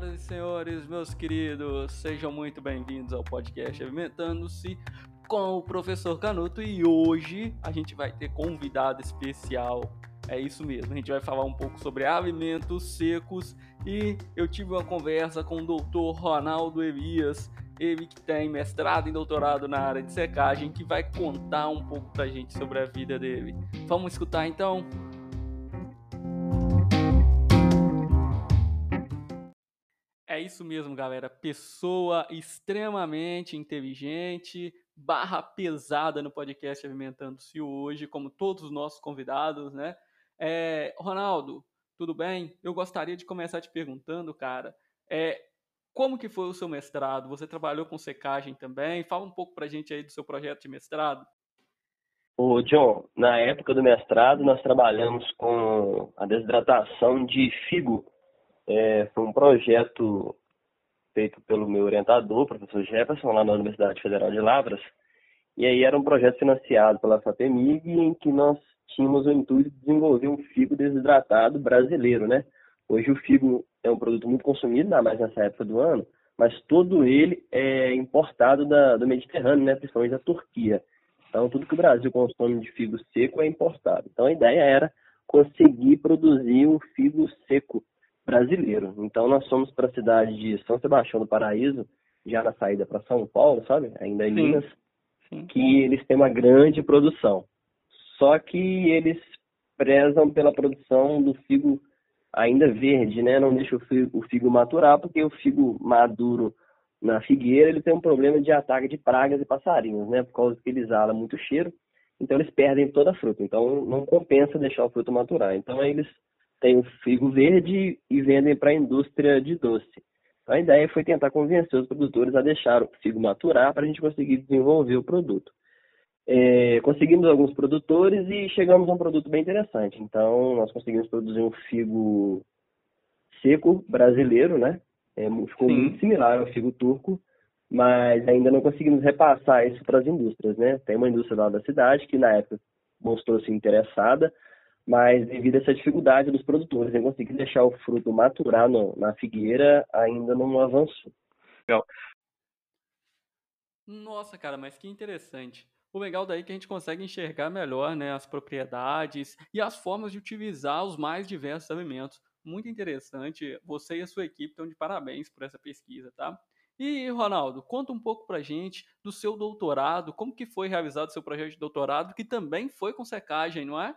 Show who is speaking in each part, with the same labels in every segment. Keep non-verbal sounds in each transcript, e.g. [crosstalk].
Speaker 1: Senhoras e senhores, meus queridos, sejam muito bem-vindos ao podcast Alimentando-se com o professor Canuto e hoje a gente vai ter convidado especial. É isso mesmo, a gente vai falar um pouco sobre alimentos secos e eu tive uma conversa com o doutor Ronaldo Elias, ele que tem mestrado e doutorado na área de secagem, que vai contar um pouco pra gente sobre a vida dele. Vamos escutar então? Isso mesmo, galera. Pessoa extremamente inteligente, barra pesada no podcast Alimentando-se hoje, como todos os nossos convidados, né? É, Ronaldo, tudo bem? Eu gostaria de começar te perguntando, cara, é, como que foi o seu mestrado? Você trabalhou com secagem também? Fala um pouco pra gente aí do seu projeto de mestrado.
Speaker 2: Ô, John, na época do mestrado, nós trabalhamos com a desidratação de figo é, foi um projeto feito pelo meu orientador, professor Jefferson, lá na Universidade Federal de Lavras. E aí era um projeto financiado pela FAPEMIG em que nós tínhamos o intuito de desenvolver um figo desidratado brasileiro, né? Hoje o figo é um produto muito consumido, ainda mais nessa época do ano, mas todo ele é importado da, do Mediterrâneo, né? principalmente da Turquia. Então, tudo que o Brasil consome de figo seco é importado. Então, a ideia era conseguir produzir um figo seco brasileiro. Então nós fomos para a cidade de São Sebastião do Paraíso, já na saída para São Paulo, sabe? Ainda em Sim. Minas, Sim. que eles têm uma grande produção. Só que eles prezam pela produção do figo ainda verde, né? Não deixa o figo, o figo maturar, porque o figo maduro na figueira ele tem um problema de ataque de pragas e passarinhos, né? Por causa que ele exala muito cheiro, então eles perdem toda a fruta. Então não compensa deixar o fruto maturar. Então eles tem o figo verde e vendem para a indústria de doce. Então, a ideia foi tentar convencer os produtores a deixar o figo maturar para a gente conseguir desenvolver o produto. É, conseguimos alguns produtores e chegamos a um produto bem interessante. Então, nós conseguimos produzir um figo seco brasileiro, né? É, ficou Sim. muito similar ao figo turco, mas ainda não conseguimos repassar isso para as indústrias, né? Tem uma indústria lá da cidade que na época mostrou-se interessada, mas devido a essa dificuldade dos produtores em conseguir deixar o fruto maturar no, na figueira, ainda não avançou. Legal.
Speaker 1: Nossa, cara, mas que interessante. O legal daí é que a gente consegue enxergar melhor né, as propriedades e as formas de utilizar os mais diversos alimentos. Muito interessante. Você e a sua equipe estão de parabéns por essa pesquisa, tá? E, Ronaldo, conta um pouco pra gente do seu doutorado, como que foi realizado o seu projeto de doutorado, que também foi com secagem, não é?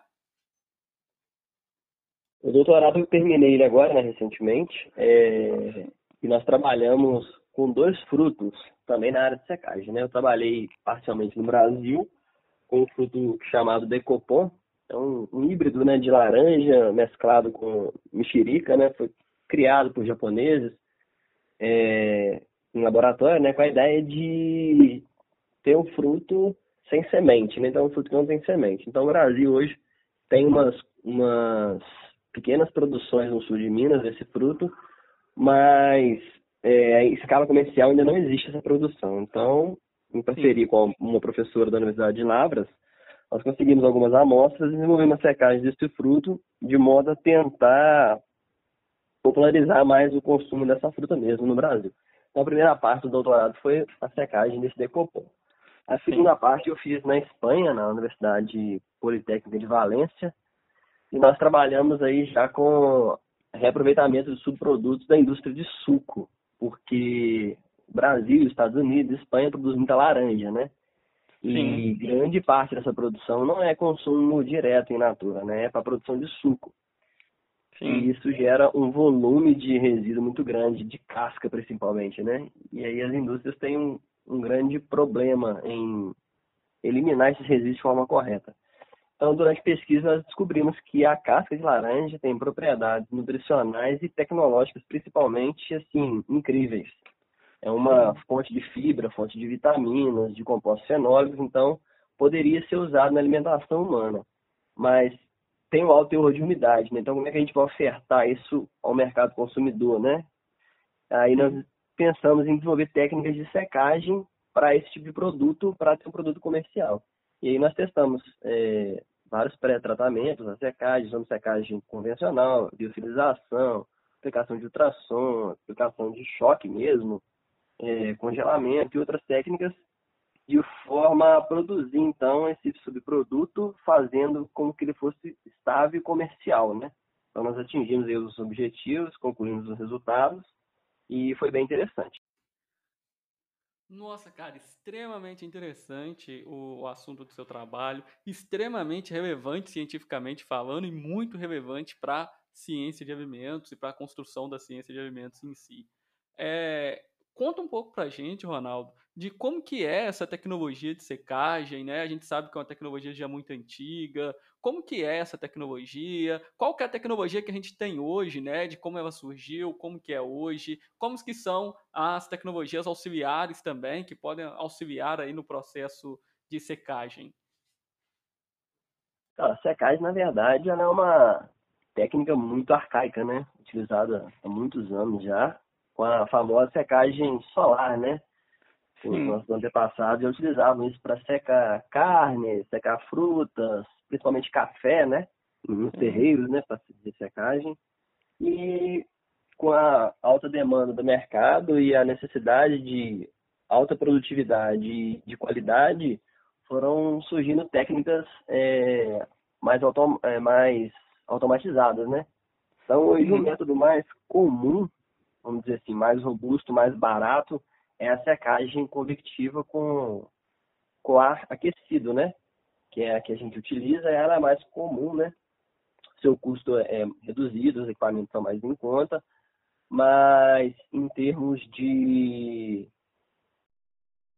Speaker 2: O doutorado eu terminei ele agora, né, recentemente, é, e nós trabalhamos com dois frutos também na área de secagem. Né? Eu trabalhei parcialmente no Brasil com um fruto chamado Decopon, é um, um híbrido né, de laranja mesclado com mexerica, né? foi criado por japoneses é, em laboratório né, com a ideia de ter um fruto sem semente, né? então um fruto que não tem semente. Então o Brasil hoje tem umas, umas pequenas produções no sul de Minas desse fruto, mas é, em escala comercial ainda não existe essa produção. Então, em parceria Sim. com uma professora da Universidade de Lavras, nós conseguimos algumas amostras e desenvolvemos uma secagem desse fruto de modo a tentar popularizar mais o consumo dessa fruta mesmo no Brasil. Então, a primeira parte do doutorado foi a secagem desse decopom. A segunda Sim. parte eu fiz na Espanha, na Universidade Politécnica de Valência, e nós trabalhamos aí já com reaproveitamento de subprodutos da indústria de suco, porque Brasil, Estados Unidos, Espanha produzem muita laranja, né? E Sim. grande parte dessa produção não é consumo direto em natura, né? É para produção de suco. Sim. E isso gera um volume de resíduo muito grande, de casca principalmente, né? E aí as indústrias têm um, um grande problema em eliminar esses resíduos de forma correta. Então, durante pesquisa, nós descobrimos que a casca de laranja tem propriedades nutricionais e tecnológicas, principalmente, assim, incríveis. É uma fonte de fibra, fonte de vitaminas, de compostos fenólicos, então poderia ser usado na alimentação humana. Mas tem um alto teor de umidade, né? Então, como é que a gente vai ofertar isso ao mercado consumidor, né? Aí nós pensamos em desenvolver técnicas de secagem para esse tipo de produto, para ter um produto comercial. E aí nós testamos é, vários pré-tratamentos, a secagem, usando secagem convencional, biofilização, aplicação de ultrassom, aplicação de choque mesmo, é, congelamento e outras técnicas, de forma a produzir, então, esse subproduto, fazendo com que ele fosse estável e comercial, né? Então, nós atingimos os objetivos, concluímos os resultados, e foi bem interessante.
Speaker 1: Nossa, cara, extremamente interessante o, assunto do seu trabalho, extremamente relevante cientificamente falando e muito relevante para ciência de alimentos e para a construção da ciência de alimentos em si. É, conta um pouco para gente, Ronaldo, de como que é essa tecnologia de secagem, né? A gente sabe que é uma tecnologia já muito antiga. Como que é essa tecnologia? Qual que é a tecnologia que a gente tem hoje, né? De como ela surgiu, como que é hoje, como que são as tecnologias auxiliares também que podem auxiliar aí no processo de secagem.
Speaker 2: A secagem, na verdade, ela é uma técnica muito arcaica, né? Utilizada há muitos anos já, com a famosa secagem solar, né? Os nossos antepassados utilizavam isso para secar carne, secar frutas, principalmente café, né? Nos terreiros, né? Para fazer secagem. E com a alta demanda do mercado e a necessidade de alta produtividade e de qualidade, foram surgindo técnicas é, mais, autom é, mais automatizadas, né? Então, hoje, o método mais comum, vamos dizer assim, mais robusto, mais barato, é a secagem convectiva com, com ar aquecido, né? Que é a que a gente utiliza, ela é mais comum, né? Seu custo é reduzido, os equipamentos são mais em conta, mas em termos de,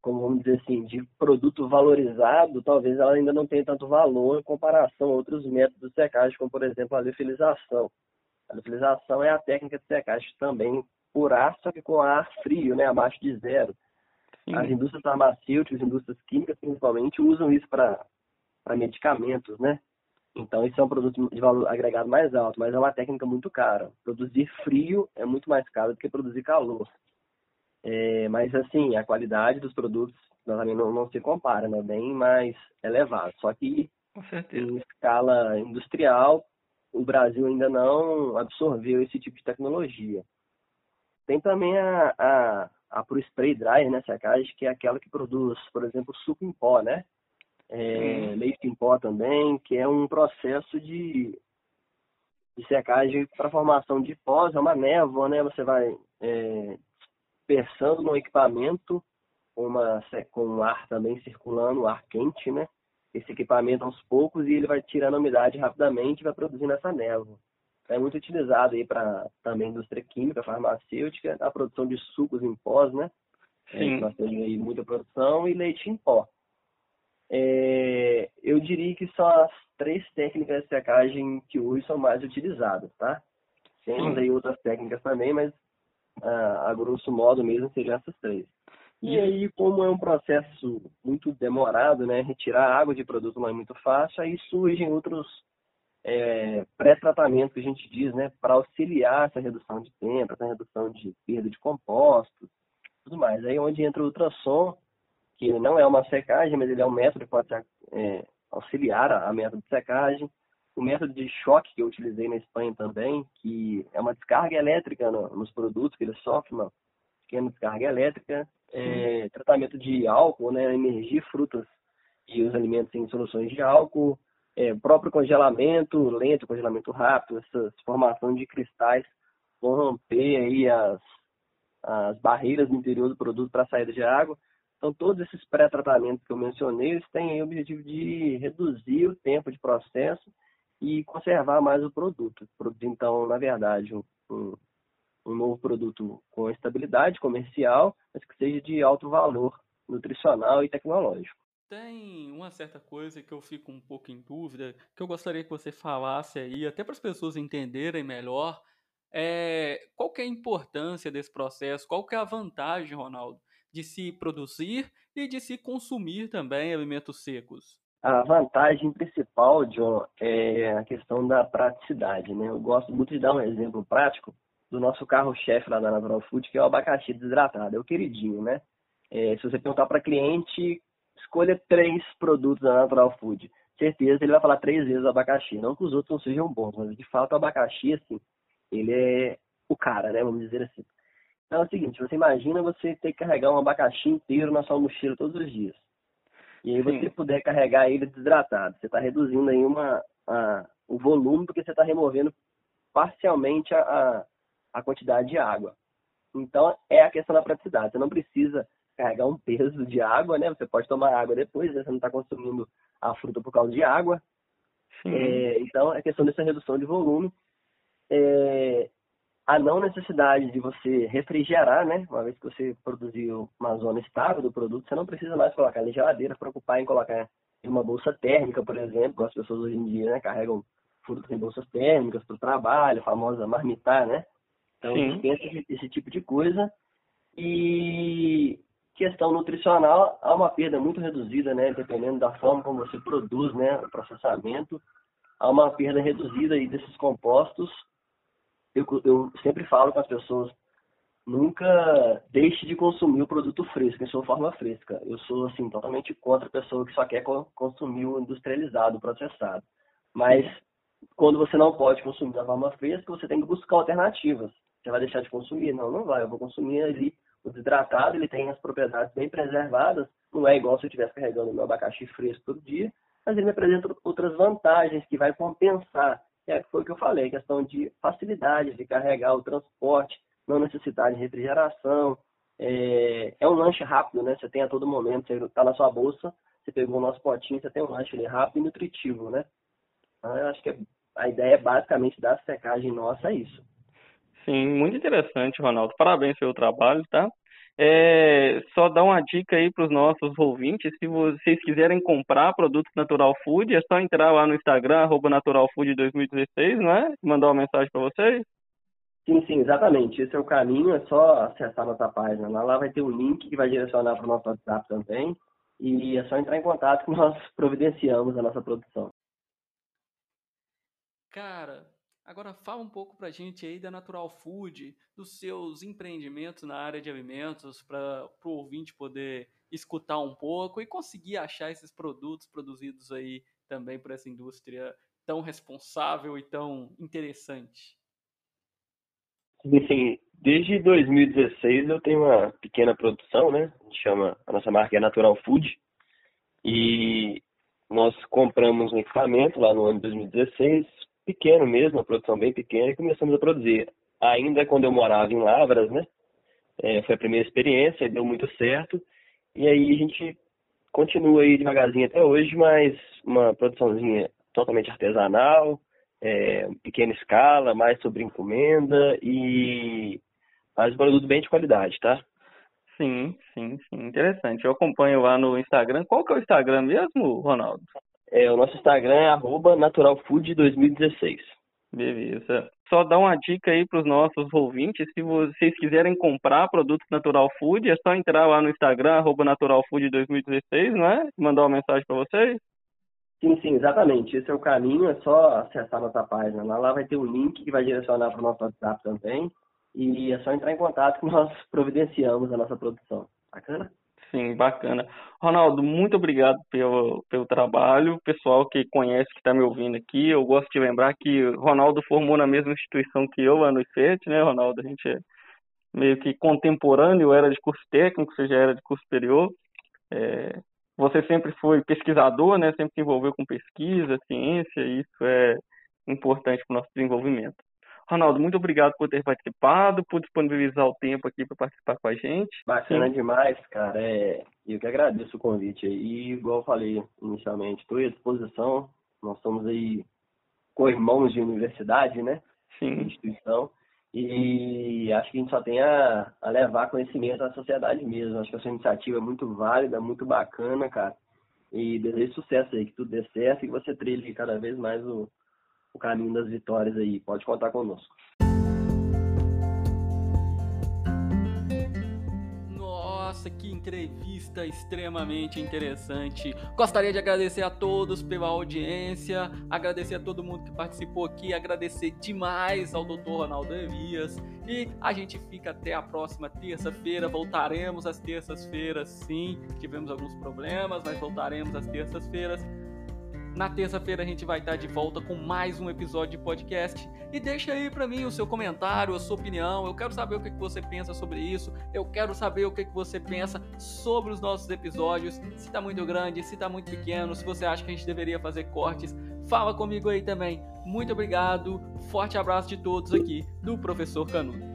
Speaker 2: como vamos dizer assim, de produto valorizado, talvez ela ainda não tenha tanto valor em comparação a outros métodos de secagem, como por exemplo a liofilização. A liofilização é a técnica de secagem também por ar, só que com ar frio, né, abaixo de zero. Sim. As indústrias farmacêuticas, as indústrias químicas principalmente, usam isso para medicamentos, né? Então, isso é um produto de valor agregado mais alto, mas é uma técnica muito cara. Produzir frio é muito mais caro do que produzir calor. É, mas, assim, a qualidade dos produtos também não, não se compara, né? Bem mais elevado. Só que, em escala industrial, o Brasil ainda não absorveu esse tipo de tecnologia. Tem também a, a, a pro spray dryer, né, secagem, que é aquela que produz, por exemplo, suco em pó, né? É, leite em pó também, que é um processo de, de secagem para formação de pós, é uma névoa, né? Você vai é, dispersando no equipamento uma, com ar também circulando, ar quente, né? Esse equipamento aos poucos e ele vai tirando a umidade rapidamente e vai produzindo essa névoa é muito utilizado aí para também indústria química, farmacêutica, a produção de sucos em pós, né? É, Sim. É, nós temos aí muita produção e leite em pó. É, eu diria que são as três técnicas de secagem que hoje são mais utilizadas, tá? Temos aí outras técnicas também, mas ah, a grosso modo mesmo seriam essas três. E aí, como é um processo muito demorado, né? Retirar água de produto não é muito fácil, aí surgem outros é, pré-tratamento que a gente diz, né, para auxiliar essa redução de tempo, essa redução de perda de compostos, tudo mais. Aí onde entra o ultrassom, que não é uma secagem, mas ele é um método que pode é, auxiliar a, a método de secagem. O método de choque que eu utilizei na Espanha também, que é uma descarga elétrica no, nos produtos que eles sofrem, uma pequena descarga elétrica. É, tratamento de álcool, né, emergir frutas e os alimentos em soluções de álcool, é, o próprio congelamento lento, congelamento rápido, essa formação de cristais vão romper aí as, as barreiras no interior do produto para a saída de água. Então, todos esses pré-tratamentos que eu mencionei, eles têm o objetivo de reduzir o tempo de processo e conservar mais o produto. Então, na verdade, um, um novo produto com estabilidade comercial, mas que seja de alto valor nutricional e tecnológico.
Speaker 1: Tem uma certa coisa que eu fico um pouco em dúvida, que eu gostaria que você falasse aí, até para as pessoas entenderem melhor, é, qual que é a importância desse processo, qual que é a vantagem, Ronaldo, de se produzir e de se consumir também alimentos secos?
Speaker 2: A vantagem principal, John, é a questão da praticidade, né? Eu gosto muito de dar um exemplo prático do nosso carro-chefe lá da Natural Food, que é o abacaxi desidratado, é o queridinho, né? É, se você perguntar para cliente escolha três produtos da Natural Food. Certeza ele vai falar três vezes o abacaxi. Não que os outros não sejam bons, mas de fato o abacaxi, assim, ele é o cara, né? Vamos dizer assim. Então é o seguinte, você imagina você ter que carregar um abacaxi inteiro na sua mochila todos os dias. E aí Sim. você puder carregar ele desidratado. Você está reduzindo aí uma, a, o volume porque você está removendo parcialmente a, a, a quantidade de água. Então é a questão da praticidade. Você não precisa carregar um peso de água, né? Você pode tomar água depois, né? você não está consumindo a fruta por causa de água. É, então, é questão dessa redução de volume. É, a não necessidade de você refrigerar, né? Uma vez que você produziu uma zona estável do produto, você não precisa mais colocar na geladeira, preocupar em colocar em uma bolsa térmica, por exemplo, as pessoas hoje em dia né, carregam frutas em bolsas térmicas para o trabalho, a famosa marmitar, né? Então, pensa esse, esse tipo de coisa. E questão nutricional, há uma perda muito reduzida, né? Dependendo da forma como você produz, né? O processamento, há uma perda reduzida aí desses compostos. Eu, eu sempre falo com as pessoas, nunca deixe de consumir o produto fresco, em sua forma fresca. Eu sou, assim, totalmente contra a pessoa que só quer consumir o industrializado, o processado. Mas, quando você não pode consumir da forma fresca, você tem que buscar alternativas. Você vai deixar de consumir? Não, não vai. Eu vou consumir ali o desidratado, ele tem as propriedades bem preservadas. Não é igual se eu estivesse carregando meu abacaxi fresco todo dia, mas ele me apresenta outras vantagens que vai compensar. É, foi o que eu falei, questão de facilidade de carregar o transporte, não necessidade de refrigeração. É, é um lanche rápido, né? Você tem a todo momento, você está na sua bolsa, você pegou o nosso potinho, você tem um lanche ali rápido e nutritivo, né? Então, eu acho que a ideia basicamente da secagem nossa é isso.
Speaker 1: Sim, muito interessante, Ronaldo. Parabéns pelo trabalho, tá? É, só dar uma dica aí para os nossos ouvintes, se vocês quiserem comprar produtos Natural Food, é só entrar lá no Instagram, arroba naturalfood2016, não é? Mandar uma mensagem para vocês.
Speaker 2: Sim, sim, exatamente. Esse é o caminho, é só acessar nossa página. Lá, lá vai ter um link que vai direcionar para o nosso WhatsApp também. E é só entrar em contato que [laughs] nós providenciamos a nossa produção.
Speaker 1: Cara, Agora fala um pouco para a gente aí da Natural Food, dos seus empreendimentos na área de alimentos, para o ouvinte poder escutar um pouco e conseguir achar esses produtos produzidos aí também por essa indústria tão responsável e tão interessante.
Speaker 2: Sim, desde 2016 eu tenho uma pequena produção, né? A gente chama, a nossa marca é Natural Food. E nós compramos um equipamento lá no ano de 2016, pequeno mesmo, a produção bem pequena, e começamos a produzir. Ainda quando eu morava em Lavras, né? É, foi a primeira experiência, deu muito certo. E aí a gente continua aí devagarzinho até hoje, mas uma produçãozinha totalmente artesanal, é, pequena escala, mais sobre encomenda e faz um produto bem de qualidade, tá?
Speaker 1: Sim, sim, sim. Interessante. Eu acompanho lá no Instagram. Qual que é o Instagram mesmo, Ronaldo?
Speaker 2: É, o nosso Instagram é naturalfood2016.
Speaker 1: Beleza. Só dar uma dica aí para os nossos ouvintes, se vocês quiserem comprar produtos Natural Food, é só entrar lá no Instagram, naturalfood2016, não é? Mandar uma mensagem para vocês.
Speaker 2: Sim, sim, exatamente. Esse é o caminho, é só acessar nossa página. Lá, lá vai ter um link que vai direcionar para o nosso WhatsApp também. E é só entrar em contato que nós [laughs] providenciamos a nossa produção. Bacana?
Speaker 1: Sim, bacana. Ronaldo, muito obrigado pelo, pelo trabalho. Pessoal que conhece, que está me ouvindo aqui, eu gosto de lembrar que Ronaldo formou na mesma instituição que eu, lá no IFET, né, Ronaldo? A gente é meio que contemporâneo, era de curso técnico, você já era de curso superior. É, você sempre foi pesquisador, né? Sempre se envolveu com pesquisa, ciência, e isso é importante para o nosso desenvolvimento. Ronaldo, muito obrigado por ter participado, por disponibilizar o tempo aqui para participar com a gente.
Speaker 2: Bacana Sim. demais, cara. É, eu que agradeço o convite aí. E, igual eu falei inicialmente, estou à disposição. Nós somos aí co-irmãos de universidade, né?
Speaker 1: Sim.
Speaker 2: Instituição. E acho que a gente só tem a, a levar conhecimento à sociedade mesmo. Acho que a sua iniciativa é muito válida, muito bacana, cara. E desejo sucesso aí, que tudo dê certo e que você trilhe cada vez mais o, o caminho das vitórias aí. Pode contar conosco.
Speaker 1: Nossa, que entrevista extremamente interessante. Gostaria de agradecer a todos pela audiência, agradecer a todo mundo que participou aqui, agradecer demais ao Dr. Ronaldo Elias. E a gente fica até a próxima terça-feira. Voltaremos às terças-feiras, sim. Tivemos alguns problemas, mas voltaremos às terças-feiras Na terça-feira a gente vai estar de volta com mais um episódio de podcast. E deixa aí para mim o seu comentário, a sua opinião. Eu quero saber o que você pensa sobre isso. Eu quero saber o que você pensa sobre os nossos episódios. Se tá muito grande, se tá muito pequeno, se você acha que a gente deveria fazer cortes. Fala comigo aí também. Muito obrigado. Forte abraço de todos aqui do Professor Canuto.